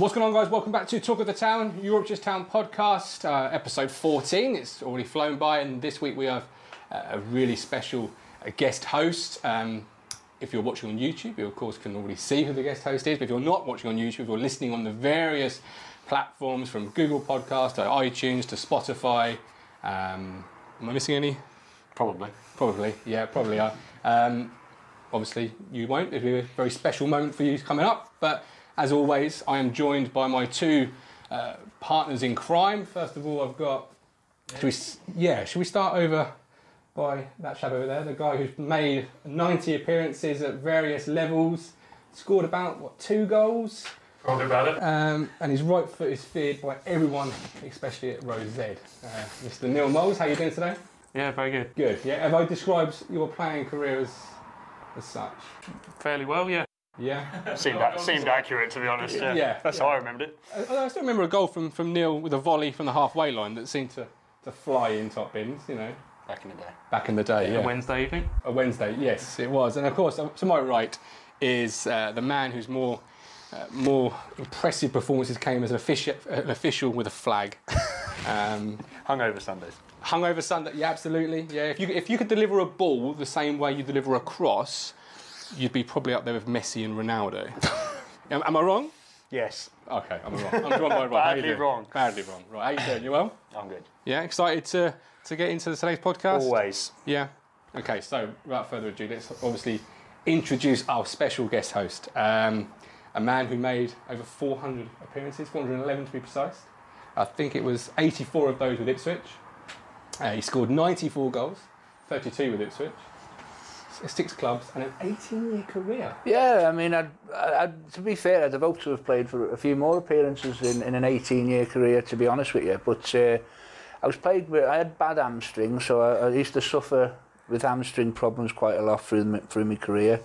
What's going on, guys? Welcome back to Talk of the Town, Europe's Town podcast, uh, episode 14. It's already flown by, and this week we have uh, a really special uh, guest host. Um, if you're watching on YouTube, you of course can already see who the guest host is. But if you're not watching on YouTube, you're listening on the various platforms from Google Podcast to iTunes to Spotify. Um, am I missing any? Probably. Probably, yeah, probably are. Um, obviously, you won't. It'll be a very special moment for you coming up. But as always, I am joined by my two uh, partners in crime. First of all, I've got. Should we, yeah, should we start over by that chap over there, the guy who's made 90 appearances at various levels, scored about what two goals, Probably about it. um, and his right foot is feared by everyone, especially at Rose Z. Uh, Mr. Neil Moles, how are you doing today? Yeah, very good. Good. Yeah. Have I described your playing career as as such? Fairly well, yeah. Yeah. Seemed, seemed accurate, to be honest. Yeah. Yeah, That's yeah. how I remembered it. I, I still remember a goal from, from Neil with a volley from the halfway line that seemed to, to fly in top bins. You know, Back in the day. back in the day. Yeah. A Wednesday evening. A Wednesday. Yes, it was. And of course, uh, to my right is uh, the man whose more uh, more impressive performances came as an official, an official with a flag. Um, Hungover Sundays. Hungover Sunday, yeah, absolutely. Yeah, if you if you could deliver a ball the same way you deliver a cross, you'd be probably up there with Messi and Ronaldo. am, am I wrong? Yes. Okay, I'm wrong. I'm wrong by right. How you Badly wrong. Badly wrong. Right, how you doing? You well? I'm good. Yeah, excited to to get into today's podcast. Always. Yeah. Okay, so without further ado, let's obviously introduce our special guest host, um, a man who made over 400 appearances, 411 to be precise. I think it was 84 of those with Ipswich. Uh, he scored 94 goals, 32 with Ipswich, six clubs, and an 18-year career. Yeah, I mean, I'd, I'd, to be fair, I'd have hoped to have played for a few more appearances in, in an 18-year career, to be honest with you. But uh, I was played with, I had bad hamstrings, so I, I used to suffer with hamstring problems quite a lot through, my- through my career.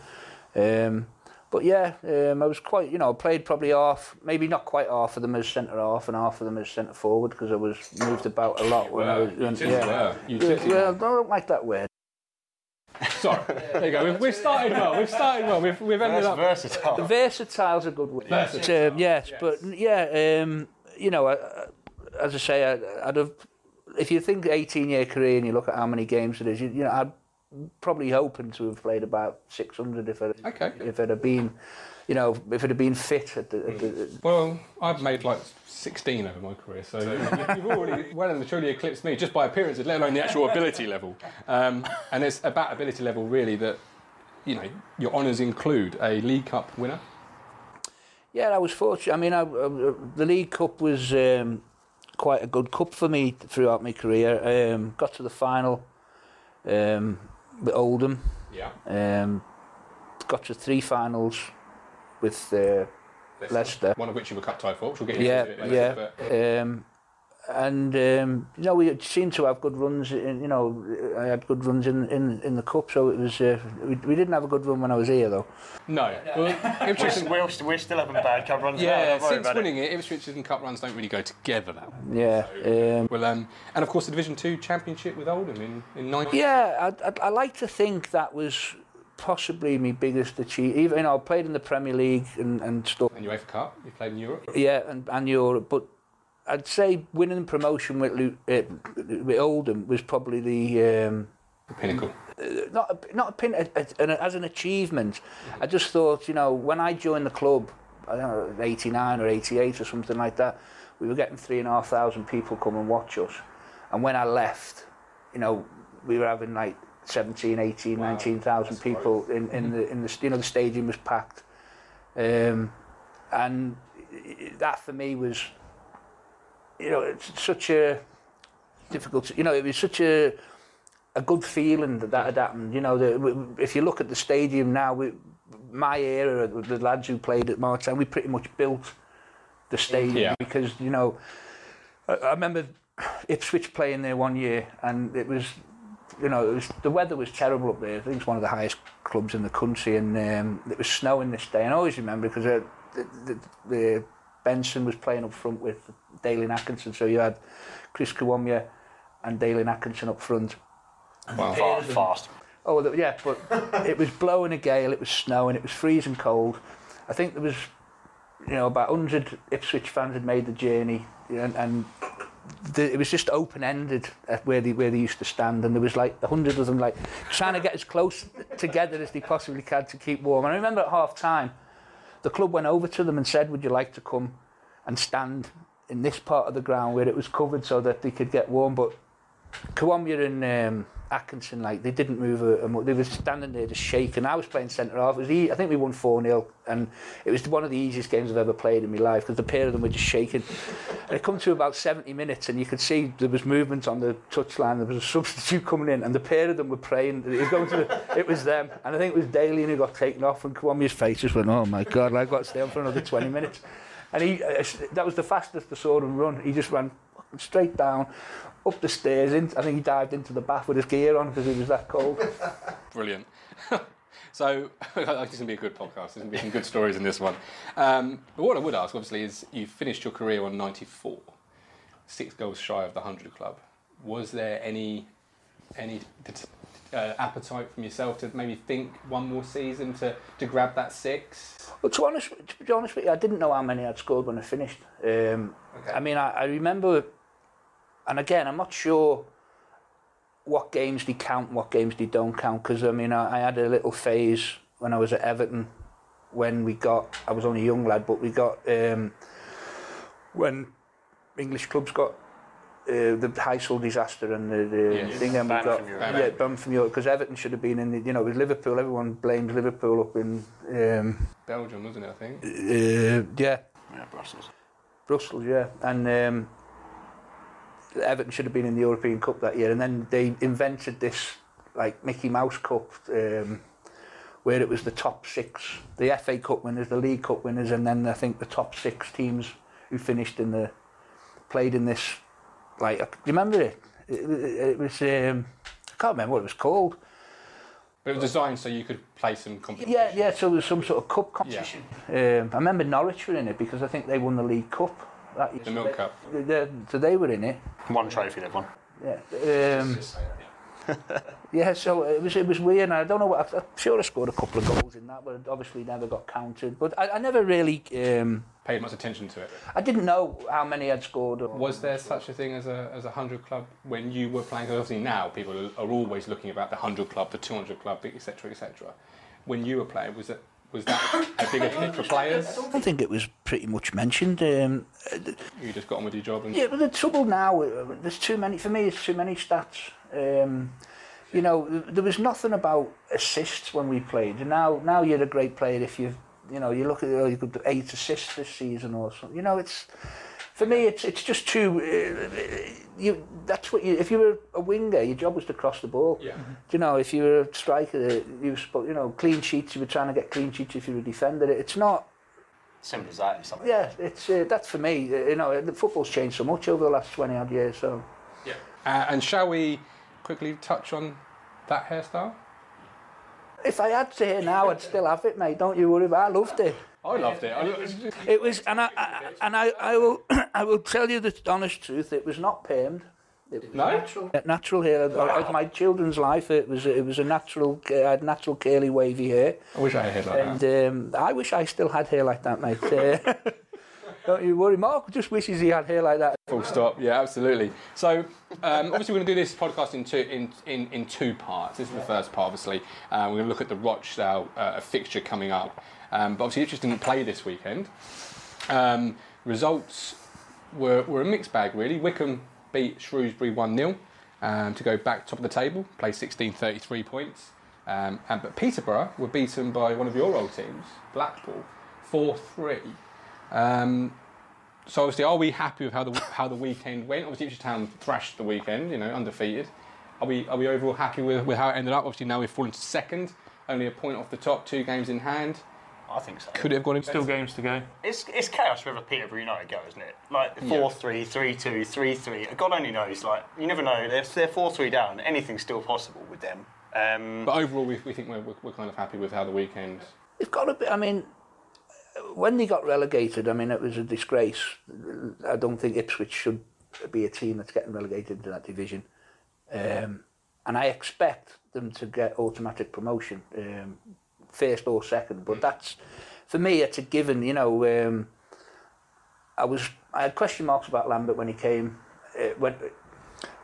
Um, but yeah, um, I was quite, you know, I played probably half, maybe not quite half of them as centre half and half of them as centre forward because I was moved about a lot when I was. You when- titty yeah. were. You Yeah, well, I don't like that word. Sorry. There you go. We've, we've started well. We've started well. We've, we've ended up. versatile. Versatile's a good word. Versatile, um, yes, but yeah, um, you know, I, I- as I say, I, I'd have. If you think 18 year career and you look at how many games it is, you, you know, I'd probably hoping to have played about 600 if it Okay. if it had been, you know, if it had been fit at the. At the Well, I've made like 16 over my career, so you- you've already well and truly eclipsed me just by appearances, let alone the actual ability level. Um, and it's about ability level really that, you know, your honours include a League Cup winner. Yeah, I was fortunate. I mean, I, I, the League Cup was um, quite a good cup for me throughout my career. Um, got to the final um, with Oldham. Yeah. Um, got to three finals with uh, Leicester. One of which you were cup tied for, which we'll get into Yeah, a bit later. yeah. But Um, and um, you know, we seemed to have good runs. In, you know, I had good runs in, in, in the cup, so it was. Uh, we, we didn't have a good run when I was here, though. no. Well, Ipswich, We're, we're, we're still having bad cup runs yeah, don't worry since about it. winning it, Ipswich and cup runs don't really go together now. Yeah. Um, Well, um, and of course the Division Two Championship with Oldham in in 90. Yeah, I, I, I like to think that was possibly my biggest achievement. Even you know, I played in the Premier League and, and stuff. And UEFA Cup, you played in Europe. Yeah, and, and Europe, but I'd say winning promotion with uh, with Oldham was probably the um, The pinnacle. not a, not a pin a, a, an- as an achievement. I just thought, you know, when I joined the club, I don't know, '89 or '88 or something like that, we were getting three and a half thousand people come and watch us, and when I left, you know, we were having like 17, 18, Wow, 19,000 that's people in, in the in the you know the stadium was packed, um, and that for me was, you know, it's such a difficult. You know, it was such a a good feeling that that had happened. You know, the, if you look at the stadium now, we, my era, the lads who played at Martin, we pretty much built the stadium Yeah. because you know, I, I remember Ipswich playing there one year, and it was, you know, it was the weather was terrible up there. I think it's one of the highest clubs in the country, and um, it was snowing this day. And I always remember because uh, the, the, the Benson was playing up front with Dalian Atkinson, so you had Chris Kiwomya and Dalian Atkinson up front. Wow. Fast, fast. Oh, the- yeah, but it was blowing a gale, it was snowing, it was freezing cold. I think there was you know, about 100 Ipswich fans had made the journey, and, and the, it was just open ended at where they where they used to stand, and there was like a hundred of them like trying to get as close together as they possibly could to keep warm. And I remember at half time, the club went over to them and said, "Would you like to come and stand in this part of the ground where it was covered so that they could get warm?" But Kiwomya and um, Atkinson, like they didn't move a, a they were standing there just shaking. I was playing centre half. I think we won 4 0, and it was one of the easiest games I've ever played in my life because the pair of them were just shaking. And it come to about 70 minutes, and you could see there was movement on the touchline. There was a substitute coming in, and the pair of them were praying. It was, going to it was them, and I think it was Daly who got taken off, and Kwami's face just went, "Oh my God!" I've got to stay on for another 20 minutes. And he, uh, that was the fastest the saw him run. He just ran straight down, up the stairs. In, I think he dived into the bath with his gear on because it was that cold. Brilliant. so this is going to be a good podcast. There's going to be some good stories in this one. Um, but what I would ask, obviously, is you finished your career on 94, six goals shy of the 100 club. Was there any any uh, appetite from yourself to maybe think one more season to, to grab that six? Well, to, honest, to be honest with you, I didn't know how many I'd scored when I finished. Um, Okay. I mean, I, I remember, and again, I'm not sure what games they count, what games they don't count, because I mean, I, I had a little phase when I was at Everton when we got, I was only a young lad, but we got, um, when English clubs got uh, the Heysel disaster and the, the Yes. thing, and we got from yeah, banned from Europe because Everton should have been in the, you know, with Liverpool, everyone blames Liverpool up in, um, Belgium, wasn't it, I think? uh, yeah, Yeah, Brussels. Brussels, yeah, and um, Everton should have been in the European Cup that year, and then they invented this like Mickey Mouse Cup, um, where it was the top six, the FA Cup winners, the League Cup winners, and then I think the top six teams who finished in the played in this. Like, do you remember it? It, it, was um, I can't remember what it was called. But it was designed so you could play some competition. Yeah, yeah. So there was some sort of cup competition. Um, I remember Norwich were in it because I think they won the League Cup. That. The Milk Cup. They- so they were in it. One trophy they've won. Yeah. Um, yeah. So it was it was weird. I don't know what. I'm sure I scored a couple of goals in that, but it obviously never got counted. But I, I never really. Um, Paid much attention to it. I didn't know how many I'd scored. Or, Was there such a thing as a as a hundred club when you were playing? 'Cause obviously now people are, are always looking about the hundred club, the two hundred club, etc., etc. When you were playing, was it was that a bigger hit for players? I think it was pretty much mentioned. Um, You just got on with your job and Yeah, but the trouble now, uh, there's too many, for me, it's too many stats. Um, you know, there was nothing about assists when we played. And now, now you're a great player if you've, you know, you look at, oh, you could do eight assists this season or something. You know, it's, for me, it's it's just too, uh, you, that's what you, if you were a winger, your job was to cross the ball. yeah. You know, if you were a striker, you were, you know, clean sheets, you were trying to get clean sheets if you were a defender. It's not, Simple as that. It's something. yeah, it's, uh, that's for me, uh, you know, the football's changed so much over the last 20 odd years, so. Yeah. Uh, and shall we quickly touch on that hairstyle? If I had to here now, I'd still have it, mate. Don't you worry about it. I loved it. I loved it. I, It was, and I, I and I, I will, I will tell you the honest truth. It was not permed. It was No? natural. Natural hair. Of my children's life, it was, it was a natural. I had natural curly, wavy hair, I wish I had hair like that. and um, I wish I still had hair like that, mate. Uh, don't you worry. Mark just wishes he had hair like that. Full stop. Yeah, absolutely. So, um, obviously, we're going to do this podcast in two in, in, in two parts. This is the first part, obviously. Uh, we're going to look at the Rochdale uh, fixture coming up. Um, but obviously, Ipswich didn't play this weekend. Um, results were, were a mixed bag, really. Wycombe beat Shrewsbury 1 0 um, to go back top of the table, play 16 33 points. Um, and, but Peterborough were beaten by one of your old teams, Blackpool, 4 3. Um, so obviously, are we happy with how the how the weekend went? Obviously, Ipswich Town thrashed the weekend, you know, undefeated. Are we are we overall happy with, with how it ended up? Obviously, now we've fallen to second, only a point off the top, two games in hand. I think so. Could it have gone in Still games to go. It's, it's chaos wherever Peterborough United go, isn't it? Like 4 3, 3 2, 3 3. God only knows. Like, you never know. They're, they're 4 3 down. Anything's still possible with them. Um, But overall, we, we think we're, we're, we're kind of happy with how the weekend. It's got a bit. I mean, when they got relegated, I mean, it was a disgrace. I don't think Ipswich should be a team that's getting relegated into that division. Um, and I expect them to get automatic promotion, um, first or second. But that's, for me, it's a given. You know, um, I was I had question marks about Lambert when he came. Uh, when,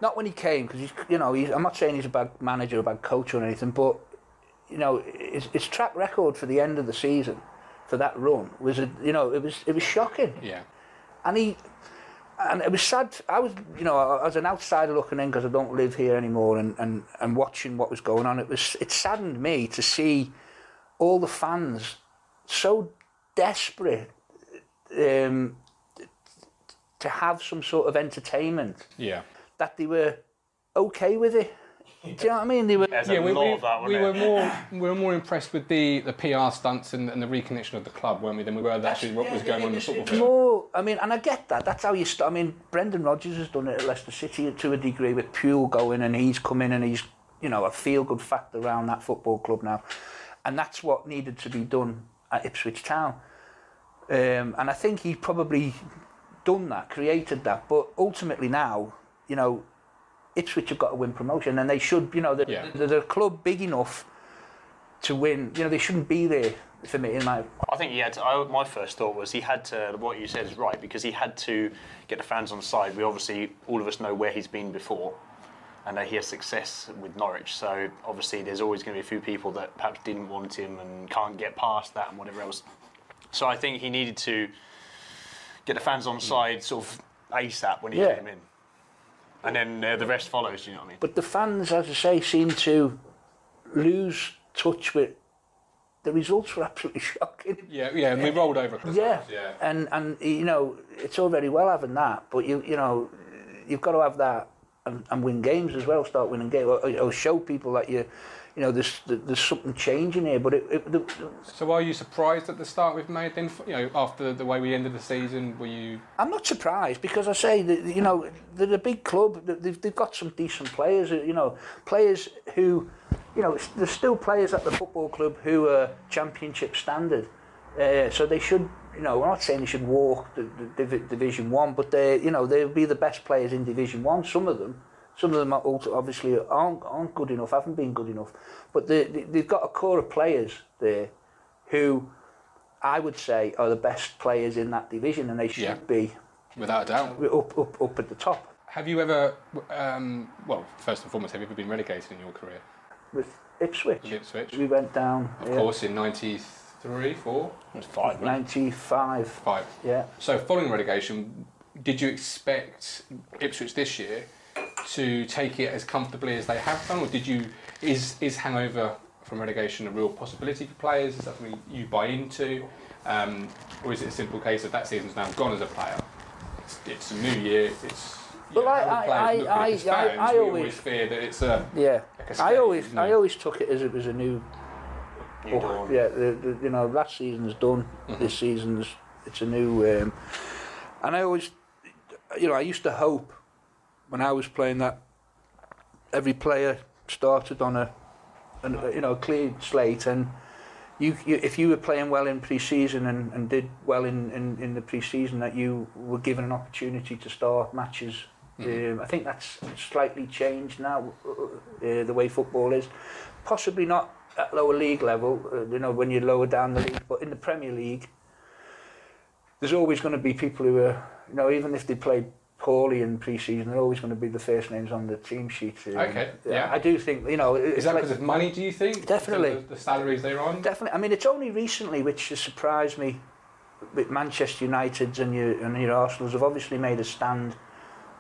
not when he came because he's you know he's, I'm not saying he's a bad manager or a bad coach or anything, but you know his, his track record for the end of the season for that run was a, you know it was it was shocking. Yeah. And he and it was sad. I was, you know, as an outsider looking in because I don't live here anymore, and, and, and watching what was going on, it was it saddened me to see all the fans so desperate um, to have some sort of entertainment Yeah. that they were okay with it. Do you know what I mean? They were. There's Yeah, we, we, that, we were more we were more impressed with the, the PR stunts and, and the reconnection of the club, weren't we, than we were actually what was going on in the football field. More, I mean, and I get that. That's how you start. I mean, Brendan Rodgers has done it at Leicester City to a degree with Puel going, and he's come in and he's, you know, a feel-good factor around that football club now, and that's what needed to be done at Ipswich Town. Um, and I think he probably done that, created that, but ultimately now, you know, Ipswich have got to win promotion, and they should, you know, they're, Yeah. they're a club big enough to win. You know, they shouldn't be there for me in my I think he had to. I, my first thought was he had to. What you said is right because he had to get the fans on side. We obviously all of us know where he's been before, and that he has success with Norwich. So obviously there's always going to be a few people that perhaps didn't want him and can't get past that and whatever else. So I think he needed to get the fans on side sort of ASAP when he Yeah. came in, and then uh, the rest follows. You know what I mean? But the fans, as I say, seem to lose touch with the results were absolutely shocking. Yeah, yeah, and we rolled over. Yeah. Yeah. And and you know, it's all very well having that, but you you know, you've got to have that and, and win games as well. Start winning games, or, or show people that you, you know, there's there's something changing here. But it, it the, So are you surprised at the start we've made then? You know, after the way we ended the season, were you? I'm not surprised because I say that you know they're a big club. They've they've got some decent players. You know, players who, you know, there's still players at the football club who are championship standard. Uh, so they should, you know, we're not saying they should walk the, the Div- Division One, but they, you know, they'll be the best players in Division One. Some of them, some of them are obviously aren't aren't good enough, haven't been good enough, but they, they they've got a core of players there who. I would say are the best players in that division, and they should Yeah. be Without a doubt. up, up, up at the top Have you ever, um, well, first and foremost, have you ever been relegated in your career? with Ipswich. With Ipswich? We went down, Of yeah, course, in 93, 4, It was five. wasn't it? 95, 5. yeah. So following relegation, did you expect Ipswich this year to take it as comfortably as they have done, or did you? Is is hangover from relegation a real possibility for players? Is that something you buy into, um, or is it a simple case of that season's now gone as a player? It's, it's a new year. It's you Well, know, I- I- I- look at it as I- I- fans, I we always- always fear that it's a Yeah, Like a I always, I always took it as it was a new. New book. dawn. Yeah, the, the, you know, last season's done. Mm-hmm. This season's it's a new. Um, and I always, you know, I used to hope when I was playing that every player started on a, an, you know, a clean slate, and you, you if you were playing well in pre-season and, and did well in, in, in the pre-season, that you were given an opportunity to start matches. Um, I think that's slightly changed now, uh, the way football is. Possibly not at lower league level, uh, you know, when you're lower down the league, but in the Premier League, there's always going to be people who are, you know, even if they play poorly in pre-season, they're always going to be the first names on the team sheet. Okay, yeah. I do think, you know, Is that like- because of money? Do you think? Definitely. The, the salaries they're on. Definitely. I mean, it's only recently which has surprised me with Manchester United and your and your Arsenal's have obviously made a stand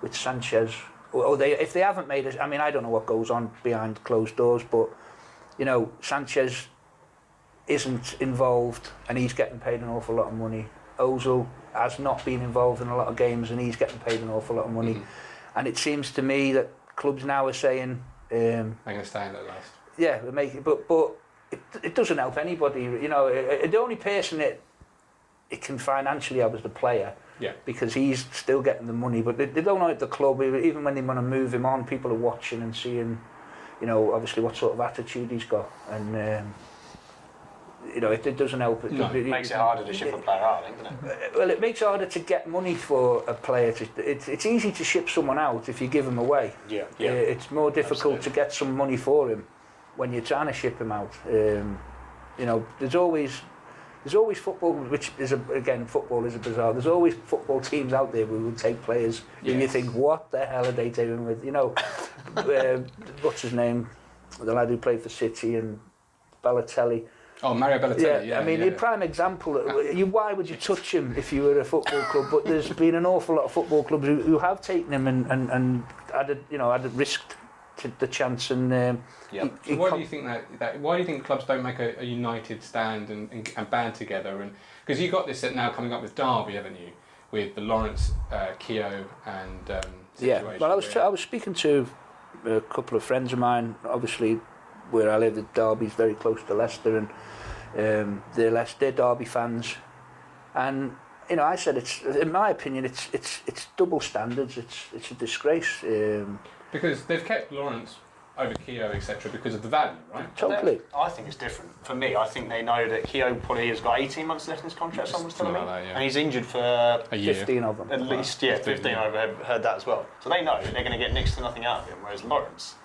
with Sanchez. Or they, if they haven't made it, I mean, I don't know what goes on behind closed doors, but you know, Sanchez isn't involved and he's getting paid an awful lot of money. Ozil has not been involved in a lot of games and he's getting paid an awful lot of money. And it seems to me that clubs now are saying, um, They're going to stay in at last. yeah, we make it, but but it, it doesn't help anybody. You know, uh, the only person that it can financially help is the player Yeah. because he's still getting the money. But they, they don't know at the club. Even when they want to move him on, people are watching and seeing, you know, obviously what sort of attitude he's got, and um, you know, it, it doesn't help. It, No. it- Makes it harder to ship a player out, I think, doesn't it? well, it makes it harder to get money for a player. To, it's, it's easy to ship someone out if you give him away. Yeah, Uh, yeah. it's more difficult Absolutely. to get some money for him when you're trying to ship him out. Um, you know, there's always there's always football, which is a, again football is a bizarre. There's always football teams out there who will take players who you think, what the hell are they doing with? You know, uh, what's his name? The lad who played for City and Balotelli. Oh, Mario Yeah, Balotelli. Yeah, I mean, yeah. a prime example. You, why would you touch him if you were a football club? But there's been an awful lot of football clubs who, who have taken him and, and, and added, you know, added risked the chance and. Um, Yep. he- So why com- do you think that, that? Why do you think clubs don't make a, a united stand and, and, and band together? And because you got this now coming up with Derby, haven't you? With the Lawrence, uh, Keogh, and um, Yeah, well, I was I was speaking to a couple of friends of mine. Obviously, where I live, the Derby's very close to Leicester, and um, they're Leicester Derby fans. And you know, I said it's in my opinion, it's it's it's double standards. It's it's a disgrace. Um, because they've kept Lawrence over Keogh, etc., because of the value, right? totally. I think it's different. For me, I think they know that Keogh probably has got 18 months left in his contract, someone's telling me. Something like that, yeah. And he's injured for A year. Fifteen of them. At least, yeah, 15, I've heard- heard that as well. So they know they're going to get next to nothing out of him, whereas Lawrence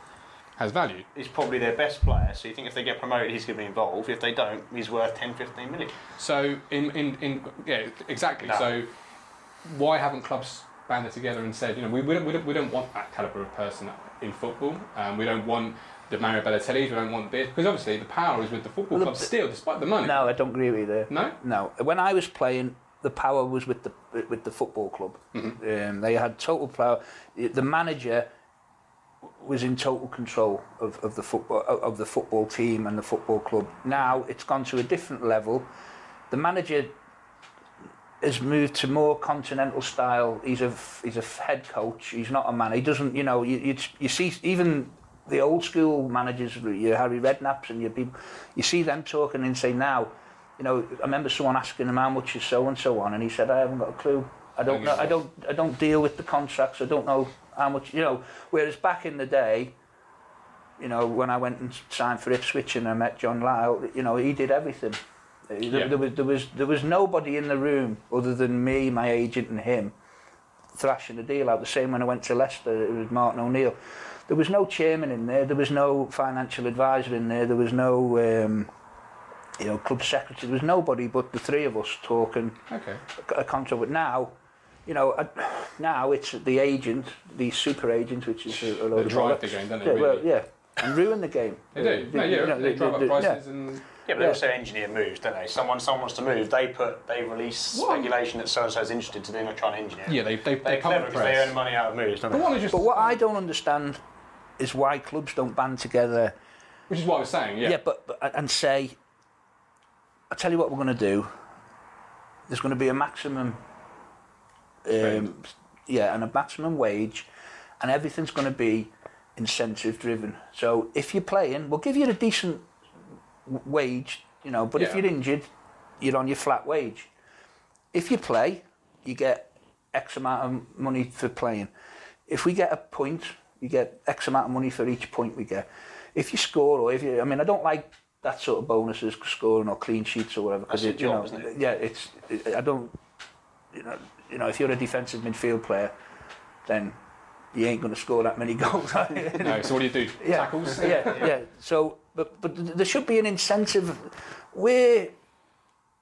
Has value. He's probably their best player. So you think if they get promoted, he's going to be involved. If they don't, he's worth 10, 15 million. So in in, in yeah, exactly. No. So why haven't clubs banded together and said, you know, we, we, don't, we, don't, we don't want that caliber of person in football. Um, we don't want the Mario Balotellis. We don't want this because obviously the power is with the football Well, clubs the- still, despite the money. No, I don't agree with you there. No? No, when I was playing, the power was with the with the football club. Um, they had total power. The manager was in total control of, of the football of the football team and the football club. Now it's gone to a different level. The manager has moved to more continental style. He's a he's a head coach. He's not a man. He doesn't, you know, you you, you see even the old school managers, your Harry Redknaps and your people, you see them talking and say now, you know, I remember someone asking him how much is so and so on, and he said I haven't got a clue. I don't know. I don't. I don't deal with the contracts. I don't know how much. You know. Whereas back in the day, you know, when I went and signed for Ipswich and I met John Lyall, you know, he did everything. There, Yeah. there was there was there was nobody in the room other than me, my agent, and him thrashing the deal out. The same when I went to Leicester, it was Martin O'Neill. There was no chairman in there. There was no financial advisor in there. There was no, um, you know, club secretary. There was nobody but the three of us talking Okay. a contract. But now, you know, uh, now it's the agent, the super agent, which is a, a load They of drive bollocks. the game, don't they, Yeah, well, yeah, and ruin the game. They do. No, yeah, you know, they, drive up yeah. prices and Yeah, but they Yeah. also engineer moves, don't they? Someone, someone wants to move, they put, they release What? speculation that so and so is interested, so they're not trying to engineer. yeah, they they, they they're pump clever the because they earn money out of moves, don't But they? what I just But what I don't understand is why clubs don't band together. which is what I was saying. Yeah. Yeah, but, but and say, I tell you what we're going to do. There's going to be a maximum, um, yeah, and a maximum wage, and everything's going to be incentive driven. So if you're playing, we'll give you a decent w- wage, you know. But if you're injured, you're on your flat wage. If you play, you get X amount of money for playing. If we get a point, you get X amount of money for each point we get. If you score, or if you, I mean, I don't like that sort of bonuses, scoring or clean sheets or whatever. That's it, you job, know, it? Yeah, it's. It, I don't. You know, you know, if you're a defensive midfield player, then you ain't going to score that many goals. No. So what do you do? yeah, Tackles. yeah, yeah. So, but but there should be an incentive where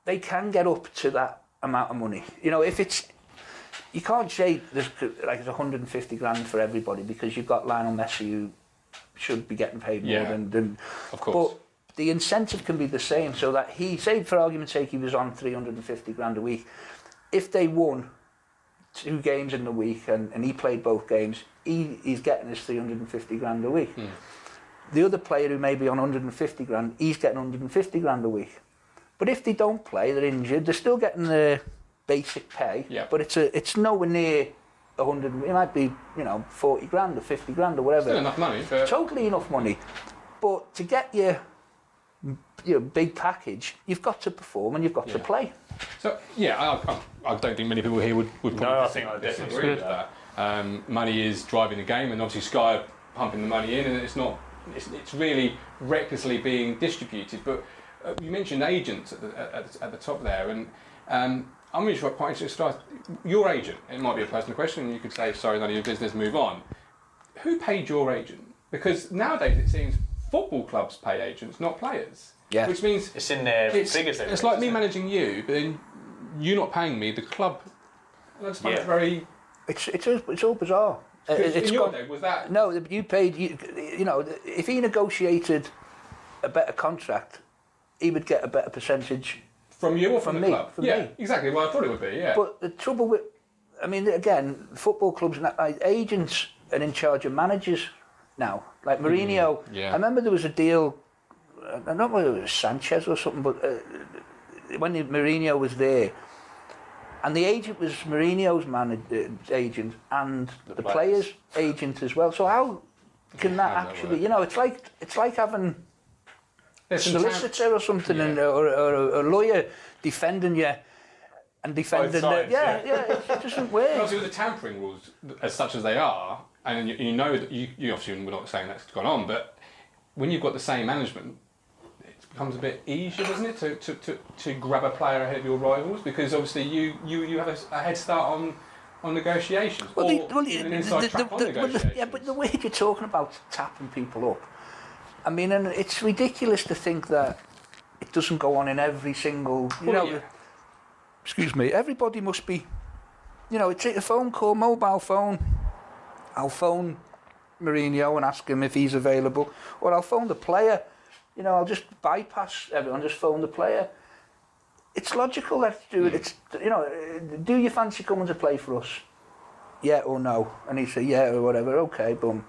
they can get up to that amount of money. You know, if it's you can't say there's like it's 150 grand for everybody because you've got Lionel Messi who should be getting paid more Yeah. than, than Of course. but the incentive can be the same so that he say for argument's sake he was on 350 grand a week if they won two games in the week and, and he played both games he, he's getting his 350 grand a week Hmm. The other player who may be on 150 grand he's getting 150 grand a week but if they don't play they're injured they're still getting the basic pay Yeah. but it's a it's nowhere near 100 it might be you know 40 grand or 50 grand or whatever Still enough money for. totally enough money. But to get your your big package, you've got to perform and you've got to play. So yeah, I, I, I don't think many people here would would probably No, I think I definitely disagree with that. Um, money is driving the game, and obviously Sky are pumping the money in, and it's not. It's, it's really recklessly being distributed. But uh, you mentioned agents at the, at, at the top there, and um, I'm really quite interested. to Start your agent. It might be a personal question, and you could say, "Sorry, none of your business. Move on." Who paid your agent? Because nowadays it seems football clubs pay agents, not players. Yeah. Which means It's in their it's, figures. it's like me it? managing you, but then you not paying me, the club. I just find Yeah. very. It's it's it's all bizarre. Uh, It's in your gone- day, was that No, you paid. You, you know, if he negotiated a better contract, he would get a better percentage. from you or from, From the me, club? from yeah, me. exactly. Well, I thought it would be. Yeah. But the trouble with, I mean, again, football clubs, and like, agents are in charge of managers now. Like Mourinho, yeah. I remember there was a deal. I don't know whether it was Sanchez or something, but uh, when Mourinho was there, and the agent was Mourinho's manage, uh, agent and the, players. players' agent as well. So how can that How does that actually? you know, it's like it's like having There's some tam- solicitor or something, Yeah. and, or, or a lawyer defending you and defending. sides, the, yeah, yeah. yeah, it doesn't And work. obviously, with the tampering rules, as such as they are, and you, you know that you, you obviously we're not saying that's gone on, but when you've got the same management, it becomes a bit easier, doesn't it, to, to, to, to grab a player ahead of your rivals because obviously you, you, you have a head start on on negotiations Well, the, well, the- the- on the- well, the- negotiations. yeah, but the way you're talking about tapping people up, I mean, and it's ridiculous to think that it doesn't go on in every single, you Well, know, yeah. excuse me, everybody must be, you know, take a phone call, mobile phone. I'll phone Mourinho and ask him if he's available, or I'll phone the player. You know, I'll just bypass everyone, just phone the player. It's logical that you do it. It's you know, uh, do you fancy coming to play for us? Yeah or no? And he say yeah or whatever. Okay, boom.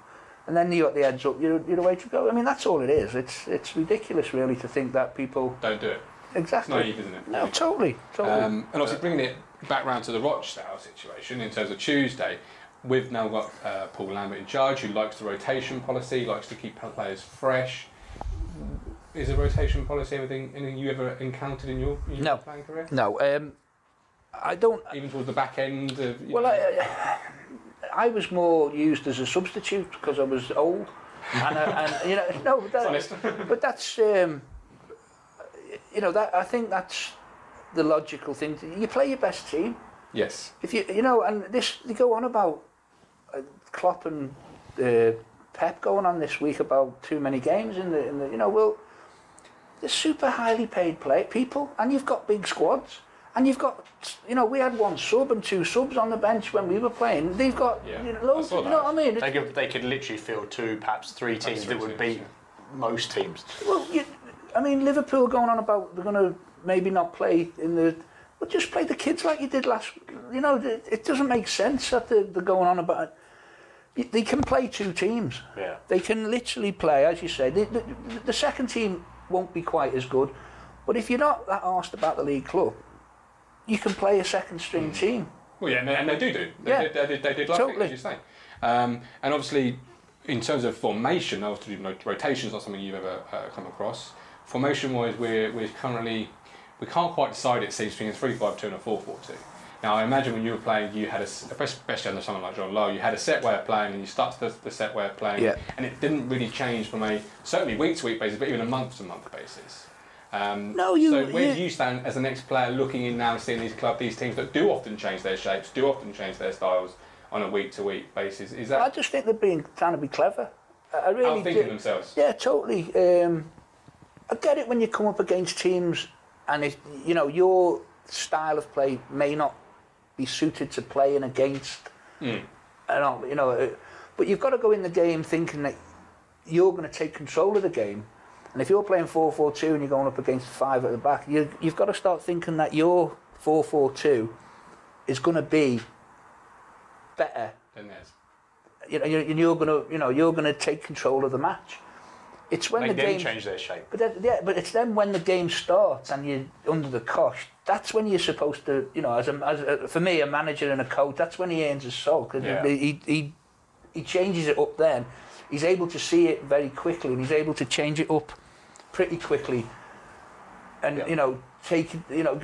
And then you got the heads up. You're, you're away to go. I mean, that's all it is. It's it's ridiculous, really, to think that people Don't do it. It's exactly. naive, isn't it? No, totally, totally. Um, and obviously bringing it back round to the Rochdale situation in terms of Tuesday, we've now got uh, Paul Lambert in charge, who likes the rotation policy, likes to keep players fresh. Is a rotation policy anything, anything you ever encountered in your, in your No. playing career? no, um, I don't. Even towards the back end of. Well, I, I was more used as a substitute because I was old, and, I, and you know, no, but, that, honest. but that's um, you know that I think that's the logical thing. To, you play your best team. yes. If you you know, and this they go on about uh, Klopp and uh, Pep going on this week about too many games in the in the you know well, they're super highly paid play people, and you've got big squads. And you've got, you know, we had one sub and two subs on the bench when we were playing. They've got Yeah, you know, I loads. You know what I mean? They could, they could literally field two, perhaps three teams three that would teams, beat most teams. Well, you, I mean, Liverpool going on about they're going to maybe not play in the. Well, just play the kids like you did last. You know, it, it doesn't make sense that they're, they're going on about. it. They can play two teams. Yeah. They can literally play, as you say. The, the, the second team won't be quite as good, but if you're not that asked about the league club, you can play a second string team. Well, yeah, and they, and they do do. They, Yeah. did, they, did, they did last Totally. week, as you say. Um, and obviously, in terms of formation, obviously no- rotation is not something you've ever uh, come across. Formation-wise, we're, we're currently we can't quite decide. It seems between a three-five-two and a four-four-two. Now, I imagine when you were playing, you had a, especially under someone like John Lowe, you had a set way of playing, and you start the, the set way of playing, Yeah. and it didn't really change from a certainly week-to-week basis, but even a month-to-month basis. Um, No, you- So where you- do you stand as an ex-player, looking in now and seeing these club, these teams that do often change their shapes, do often change their styles on a week-to-week basis? Is that? I just think they're being trying to be clever. I really outthinking do. themselves? Yeah, totally. Um, I get it when you come up against teams and it, you know your style of play may not be suited to playing against. Mm. Don't, you know, uh, but you've got to go in the game thinking that you're going to take control of the game. And if you're playing 4-4-2 and you're going up against five at the back, you, you've got to start thinking that your 4-4-2 is going to be better than there's you know, you're, you're going to, you know, you're going to take control of the match. It's when They the game, change their shape. but then, yeah, but it's then when the game starts and you're under the cosh. That's when you're supposed to, you know, as a, as a, for me, a manager and a coach. That's when he earns his salt. Yeah. he, he he changes it up. Then he's able to see it very quickly and he's able to change it up pretty quickly. And Yeah. you know, take you know,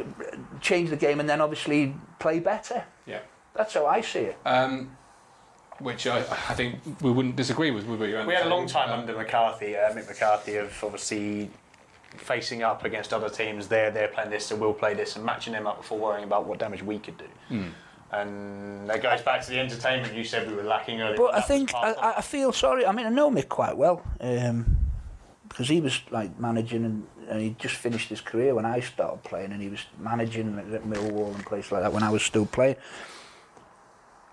change the game and then obviously play better. yeah. That's how I see it. Um, which I, I think we wouldn't disagree with, would we? We had a long time Um, under McCarthy, uh, Mick McCarthy, of obviously facing up against other teams. They're they're playing this, so we'll play this, and matching them up before worrying about what damage we could do. Hmm. And that goes back to the entertainment you said we were lacking earlier. But. I think I. I feel sorry. I mean, I know Mick quite well, um, because he was like managing and, and he just finished his career when I started playing and he was managing at Millwall and places like that when I was still playing.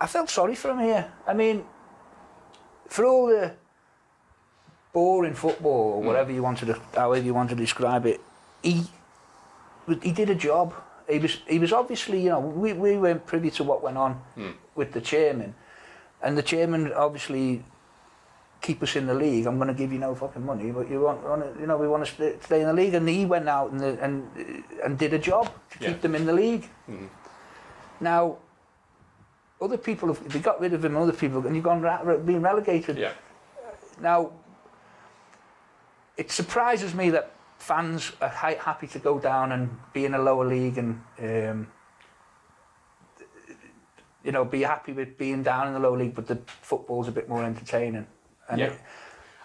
I felt sorry for him here. I mean, for all the boring football or hmm. whatever you wanted to, however you want to describe it, he he did a job. He was he was obviously you know we we weren't privy to what went on hmm. with the chairman, and the chairman obviously keep us in the league. I'm going to give you no fucking money, but you want, want to, you know we want to stay, in the league. And he went out and the, and and did a job to keep them in the league. Hmm. Now. Other people have they got rid of him. Other people and you've gone ra- been relegated. Yeah. Now, it surprises me that fans are happy to go down and be in a lower league and, um, you know, be happy with being down in the lower league, but the football's a bit more entertaining. And Yeah. it-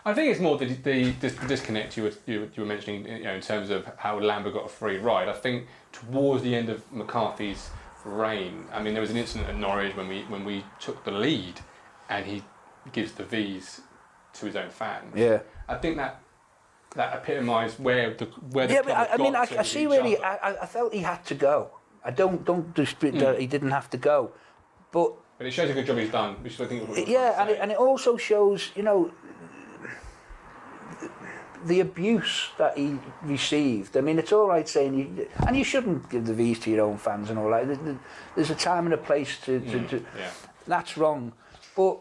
I think it's more the, the, the disconnect you were, you, you were mentioning you know, in terms of how Lambert got a free ride. I think towards the end of McCarthy's reign, I mean, there was an incident at Norwich when we when we took the lead, and he gives the V's to his own fans. yeah. I think that that epitomised where the where the Yeah, but I, I mean, I, I see where he. I, I- felt he had to go. I don't don't dispute that hmm. he didn't have to go, but But it shows a good job he's done, which I think is yeah, and it, and it also shows, you know, the abuse that he received. I mean, it's all right saying you, and you shouldn't give the V's to your own fans and all that. There- There's a time and a place to, to, hmm, to yeah. that's wrong. But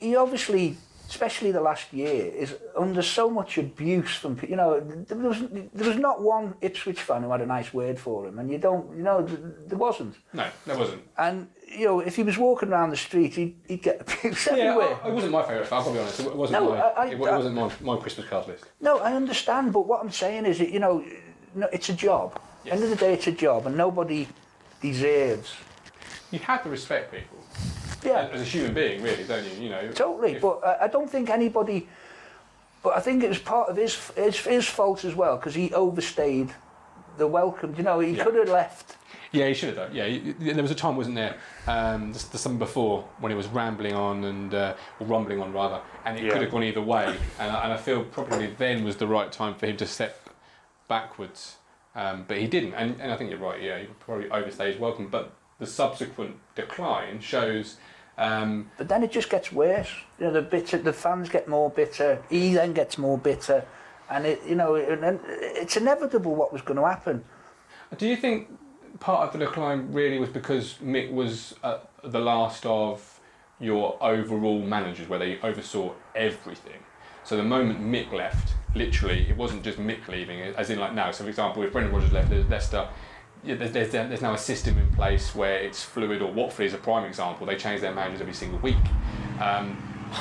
he obviously, especially the last year, is under so much abuse from you know. There was there was not one Ipswich fan who had a nice word for him, and you don't, you know, there wasn't. No, there wasn't. And you know, if he was walking around the street, he'd, he'd get abuse Yeah, everywhere. I, it wasn't my favourite fan. I'll be honest. It wasn't No, my. I- I- it, it wasn't my, my Christmas card list. No, I understand, but what I'm saying is, that, you know, it's a job. Yes. End of the day, it's a job, and nobody deserves. You have to respect people Yeah, as a human being, really, don't you? You know. totally. if- But I, I don't think anybody. But I think it was part of his his, his fault as well because he overstayed the welcome. You know, he Yeah. could have left. Yeah, he should have done. Yeah, he, there was a time, wasn't there, um, the, the summer before, when he was rambling on and uh, or rumbling on rather, and it Yeah. could have gone either way. And, I- and I feel probably then was the right time for him to step backwards, um, but he didn't. And, and I think you're right. Yeah, he probably overstayed his welcome. But the subsequent decline shows. Um, But then it just gets worse. You know, the bitter, the fans get more bitter. He then gets more bitter, and it, you know, and it's inevitable what was going to happen. do you think part of the decline really was because Mick was uh, the last of your overall managers, where they oversaw everything? So the moment Mick left, literally, it wasn't just Mick leaving, as in like now. So for example, if Brendan Rodgers left Le- Leicester, yeah, there's, there's, there's now a system in place where it's fluid. Or Watford is a prime example. They change their managers every single week. Um,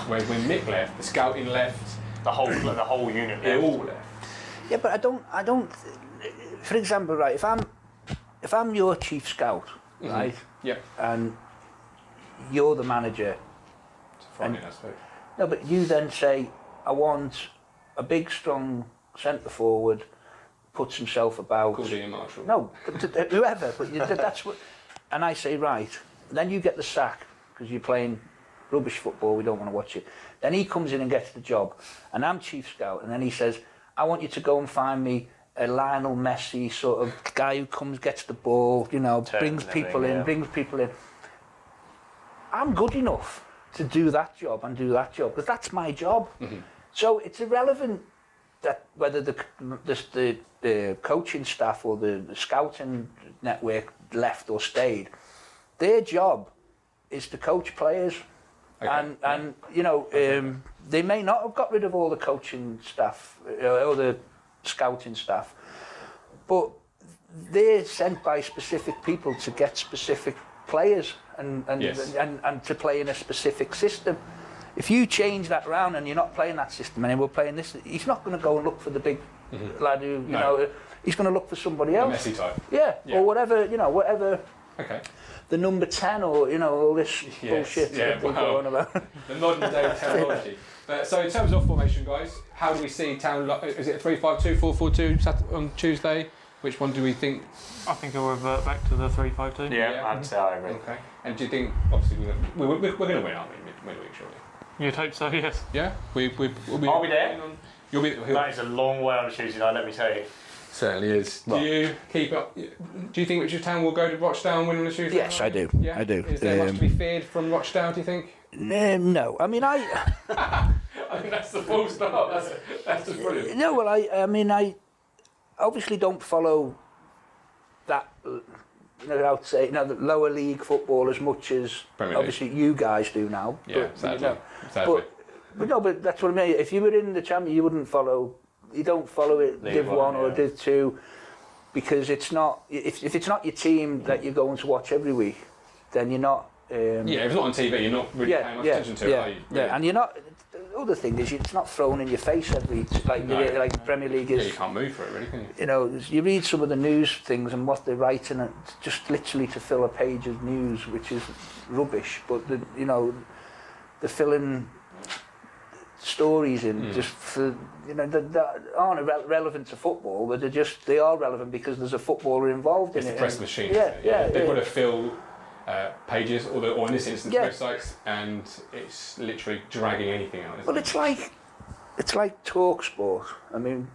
whereas when Mick left, the scouting left, The whole the whole unit. they left. all left. Yeah, but I don't. I don't. For example, right? If I'm, if I'm your chief scout, right, Yeah, and you're the manager, it's frightening, I suppose. no, but you then say, I want a big, strong centre forward, puts himself about. Ian Marshall. No, whoever. But you, that's what. And I say, right. Then you get the sack because you're playing rubbish football. We don't want to watch it. Then he comes in and gets the job, and I'm chief scout. And then he says, I want you to go and find me a Lionel Messi sort of guy who comes, gets the ball, you know, Turns brings people in, yeah. brings people in. I'm good enough to do that job and do that job because that's my job. Mm-hmm. So it's irrelevant that whether the the, the, the coaching staff or the, the scouting network left or stayed, their job is to coach players. Okay, And and you know um, they may not have got rid of all the coaching staff uh, or the scouting staff, but they're sent by specific people to get specific players and and, Yes. and, and to play in a specific system. If you change that round and you're not playing that system and we're playing this, he's not going to go and look for the big lad who you Mm-hmm. No. know. He's going to look for somebody The else. Messi type. Yeah, Yeah. or whatever you know, whatever Okay. the number ten or you know all this Yes, bullshit yeah, that they wow. about. the modern day technology. But, so in terms of formation, guys, how do we see Town? Lo- Is it 3-5-2, 4-4-2 Sat- on Tuesday? Which one do we think? I think I'll revert back to the three-five-two. Yeah, Yeah. I'd say I agree. Okay. And do you think, obviously, we're, we're, we're, we're going to win, aren't we, mid- midweek, surely? You'd hope so, yes. Yeah? We, we, we'll be, Are we there? You'll be, That is a long way on a Tuesday night, let me tell you. certainly is. Well- do you keep up? Do you think Richard Town will go to Rochdale and win on the Tuesday? Yes, night? I do. Yeah? I do. Is there much Um, to be feared from Rochdale, do you think? Um, no, I mean, I. I think that's the full stop. That's, that's just brilliant. No, well, I, I mean, I obviously don't follow that, uh, you know, I'd say, you know, the lower league football as much as Premier League. obviously you guys do now. Yeah, but, you know, sadly. but, but no, but that's what I mean. If you were in the champion, you wouldn't follow. You don't follow it League Div One, One or yeah. Div Two because it's not. If, if it's not your team that you're going to watch every week, then you're not. Um, yeah, if it's not on TV, you're not really paying much yeah, attention to yeah, it, are you? yeah, and you're not. The other thing is, it's not thrown in your face every like No. like the Premier League Yeah, is. you can't move for it, really, can you? you know, you read some of the news things and what they're writing, and just literally to fill a page of news, which is rubbish. But the, you know, they're filling stories in Mm. just for you know that, that aren't irre- relevant to football, but they're just they are relevant because there's a footballer involved It's in the it. press machine. Yeah, isn't it? yeah. They've yeah. got to fill uh, pages, or, the, or in this instance, Yeah. websites, and it's literally dragging anything out. Well, it? it's like it's like talk sport. I mean,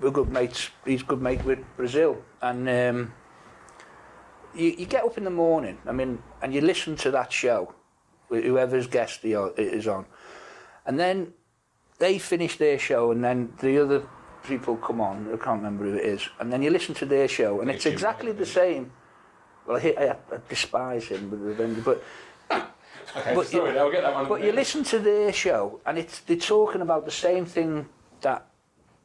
we're good mates. He's good mate with Brazil, and um, you, you get up in the morning. I mean, and you listen to that show, whoever's guest he is on, and then they finish their show, and then the other people come on. I can't remember who it is, and then you listen to their show, and it's exactly the same. Well, I, hate- I, I despise him, but, but okay, but sorry, you- I'll get that one. but you listen to their show, and it's they're talking about the same thing that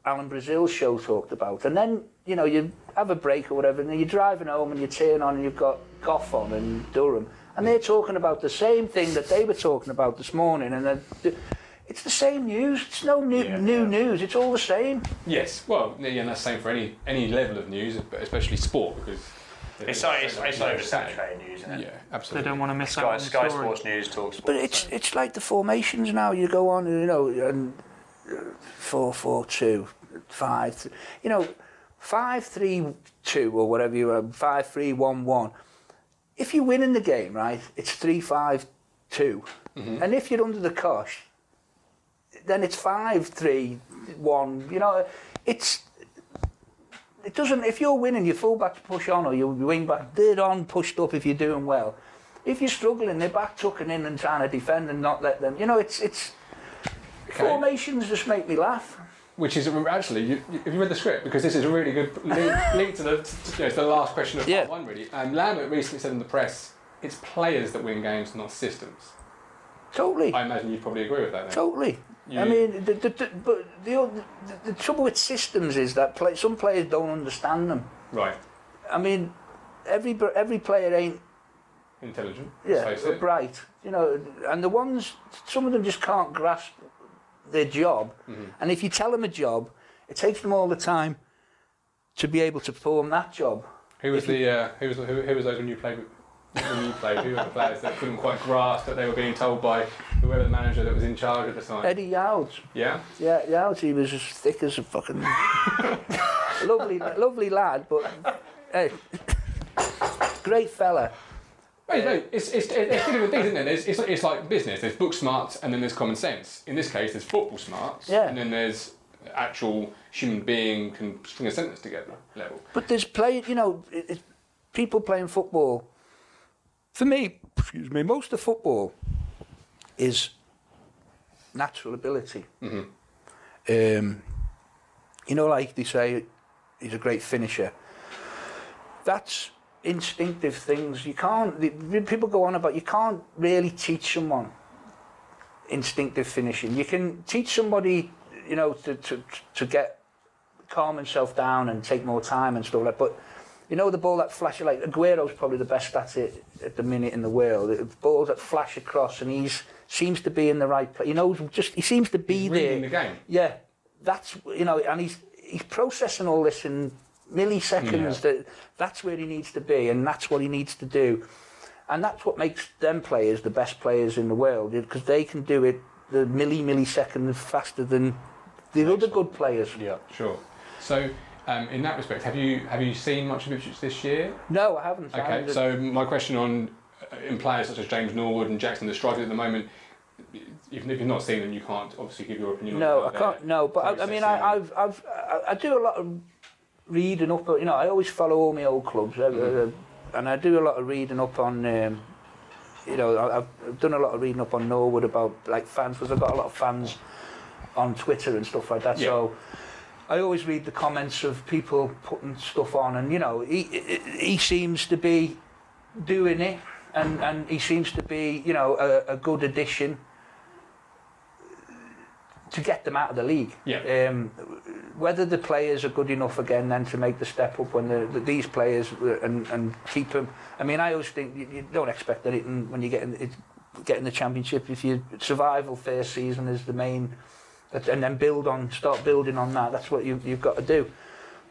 Alan Brazil's show talked about. And then, you know, you have a break or whatever, and then you're driving home and you turn on and you've got Gough on and Durham, and they're talking about the same thing that they were talking about this morning. And it's the same news. It's no new, Yeah, new yeah. news. It's all the same. Yes, well, yeah, and that's the same for any any level of news, but especially sport, because It's, so, it's, it's Yeah, oversaturated news, isn't it? Yeah, absolutely. They don't want to miss Sky, out on the Sky story. Sports News talks. But it's it's like the formations now. You go on, you know, and uh, four four two, five, th- you know, five three two or whatever you are, five three one one. If you win in the game, right, it's three five two, and if you're under the cosh, then it's five three one. You know, it's. It doesn't. If you're winning, your fullbacks push on, or your wing back, they're on pushed up. If you're doing well, if you're struggling, they're back tucking in and trying to defend and not let them. You know, it's it's Okay. formations just make me laugh. Which is actually, you, you- have you read the script? Because this is a really good link, link to the to, you know, it's the last question of Yeah. part one, really. Um, Lambert recently said in the press, "It's players that win games, not systems." Totally, I imagine you'd probably agree with that. Then. totally. I mean, the, the, the, but the, old- the the trouble with systems is that play, some players don't understand them. Right, I mean, every every player ain't intelligent. yeah bright. You know, and the ones some of them just can't grasp their job. Mm-hmm. And if you tell them a job, it takes them all the time to be able to perform that job. Who was the uh, who was who, who was those when you played with, when you played? Who were the players that couldn't quite grasp that they were being told by whoever the manager that was in charge at the time? Eddie Youds. Yeah. Yeah, Youds, he was as thick as a fucking lovely, lovely lad, but hey, great fella. Well, no, it's, it's, it's different things, isn't it? It's, it's, it's like business. There's book smarts and then there's common sense. In this case, there's football smarts Yeah. and then there's actual human being can string a sentence together level. But there's play, you know, it, it, people playing football. For me, excuse me, most of football is natural ability. Um, you know, like they say, he's a great finisher. That's instinctive things. You can't. the- People go on about you can't really teach someone instinctive finishing. You can teach somebody, you know, to to to get calm himself down and take more time and stuff like. But you know, the ball that flashes like Aguero's probably the best at it at the minute in the world. The balls that flash across and he's seems to be in the right place. He knows just he seems to be He's there. the game. Yeah, that's you know, and he's he's processing all this in milliseconds. That that's where he needs to be, and that's what he needs to do, and that's what makes them players the best players in the world because they can do it the milli millisecond faster than the other good players. Yeah. Sure. So Um, in that respect, have you have you seen much of Ipswich this year? No, I haven't. I Okay, haven't. so my question on uh, in players such as James Norwood and Jackson the strikers at the moment, even if you've not seen them, you can't obviously give your opinion. No, I can't. No, but I, I mean. I, I've, I've, I, I do a lot of reading up. You know, I always follow all my old clubs, uh, Mhm. uh, and I do a lot of reading up on. Um, you know, I- I've done a lot of reading up on Norwood about like fans because I've got a lot of fans on Twitter and stuff like that. Yeah. So I always read the comments of people putting stuff on, and you know, he he seems to be doing it, and and he seems to be, you know, a, a good addition to get them out of the league. Yeah. Um, whether the players are good enough again then to make the step up when the, the, these players and, and keep them. I mean, I always think you, you don't expect anything when you get in, it, get in the championship. If you survival first season is the main, and then build on, start building on that. That's what you, you've got to do.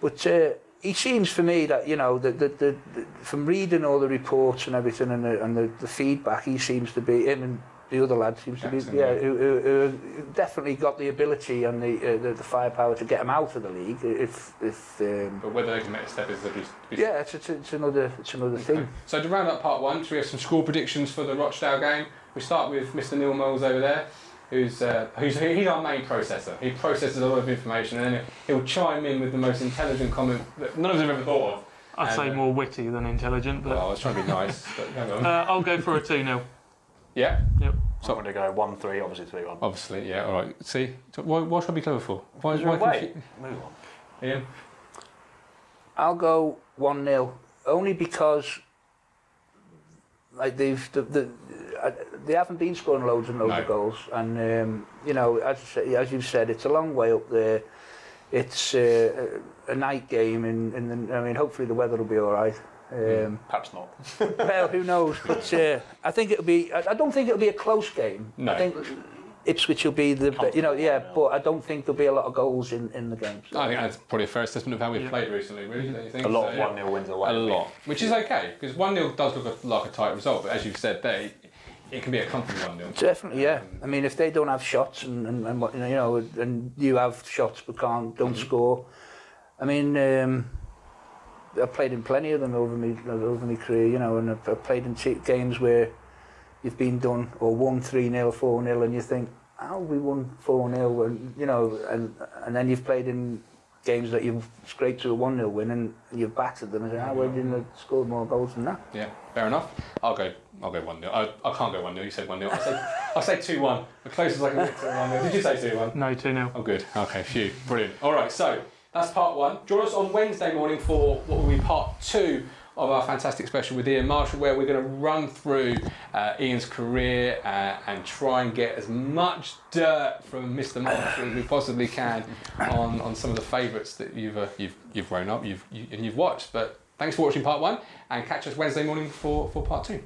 But uh, he seems for me that you know the, the, the, the from reading all the reports and everything and the, and the, the feedback, he seems to be him and the other lad seems Jackson, to be yeah, yeah. Who, who, who definitely got the ability and the, uh, the the firepower to get him out of the league if if um, But whether they can make a step is the. yeah it's, it's, it's another it's another thing. So to round up part one, so we have some score predictions for the Rochdale game. We start with Mr. Neil Moles over there, who's uh, who's he's our main processor. He processes a lot of information and then he'll chime in with the most intelligent comment that none of us have ever thought of. I'd say And, uh, more witty than intelligent, Well, I was trying to be nice, but hang on. uh, I'll go for a 2 0. yeah, Yep. So I'm going to go 1 3, obviously 3 1. obviously, yeah. All right. See, so why, why should I be clever for? Why, Is there a way? Move on. confu- Ian? I'll go one 0 only because like they've the, the uh, they haven't been scoring loads and loads No. of goals, and um, you know as as you've said, it's a long way up there. It's uh, a night game, and, and I mean hopefully the weather will be all right. Um, Perhaps not. well, who knows? But uh, I think it'll be. I, I don't think it'll be a close game. No. I think Ipswich will be the. You know, yeah, Comfortable, but I don't think there'll be a lot of goals in in the game. So. I think that's probably a fair assessment of how we've Yeah. played recently, really, don't you think? A lot So, of 1 0 wins away. A lot, which is okay because one 0 does look like a tight result, but as you've said there, it can be a comfy one 0 Definitely, yeah. Um, I mean, if they don't have shots and, and, and what- you know, and you have shots but can't, don't mm-hmm. score. I mean, um, I've played in plenty of them over me over my career, you know, and I've, played in t- games where you've been done or won three 0 four 0 and you think, how have we won four 0 and you know, and and then you've played in games that you've scraped to a one 0 win and you've battered them and say, ah, how didn't they score more goals than that? Yeah, fair enough. I'll go. I'll go one 0 I, I can't go one 0 You said one 0 I said, I say two one. The closest I can get to one 0 Did you say two one? No, 2 0. Oh, good. Okay, phew. Brilliant. All right, so that's part one. Join us on Wednesday morning for what will be part two of our fantastic special with Ian Marshall, where we're going to run through uh, Ian's career uh, and try and get as much dirt from Mr. Marshall as we possibly can on, on some of the favourites that you've, uh, you've, you've grown up you've, you, and you've watched. But thanks for watching part one, and catch us Wednesday morning for, for part two.